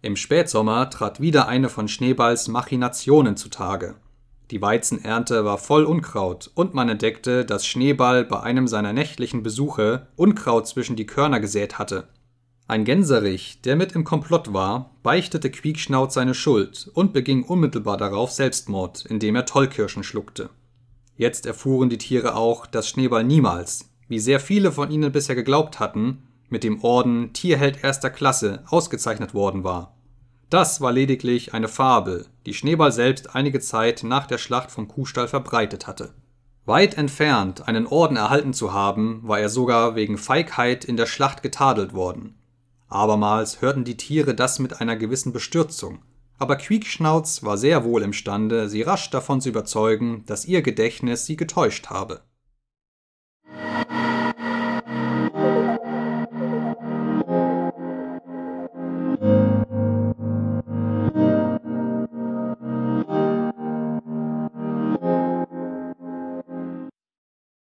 Im Spätsommer trat wieder eine von Schneeballs Machinationen zutage. Die Weizenernte war voll Unkraut und man entdeckte, dass Schneeball bei einem seiner nächtlichen Besuche Unkraut zwischen die Körner gesät hatte. Ein Gänserich, der mit im Komplott war, beichtete Quiekschnauz seine Schuld und beging unmittelbar darauf Selbstmord, indem er Tollkirschen schluckte. Jetzt erfuhren die Tiere auch, dass Schneeball niemals, wie sehr viele von ihnen bisher geglaubt hatten, mit dem Orden Tierheld erster Klasse ausgezeichnet worden war. Das war lediglich eine Fabel, die Schneeball selbst einige Zeit nach der Schlacht vom Kuhstall verbreitet hatte. Weit entfernt, einen Orden erhalten zu haben, war er sogar wegen Feigheit in der Schlacht getadelt worden. Abermals hörten die Tiere das mit einer gewissen Bestürzung, aber Quiekschnauz war sehr wohl imstande, sie rasch davon zu überzeugen, dass ihr Gedächtnis sie getäuscht habe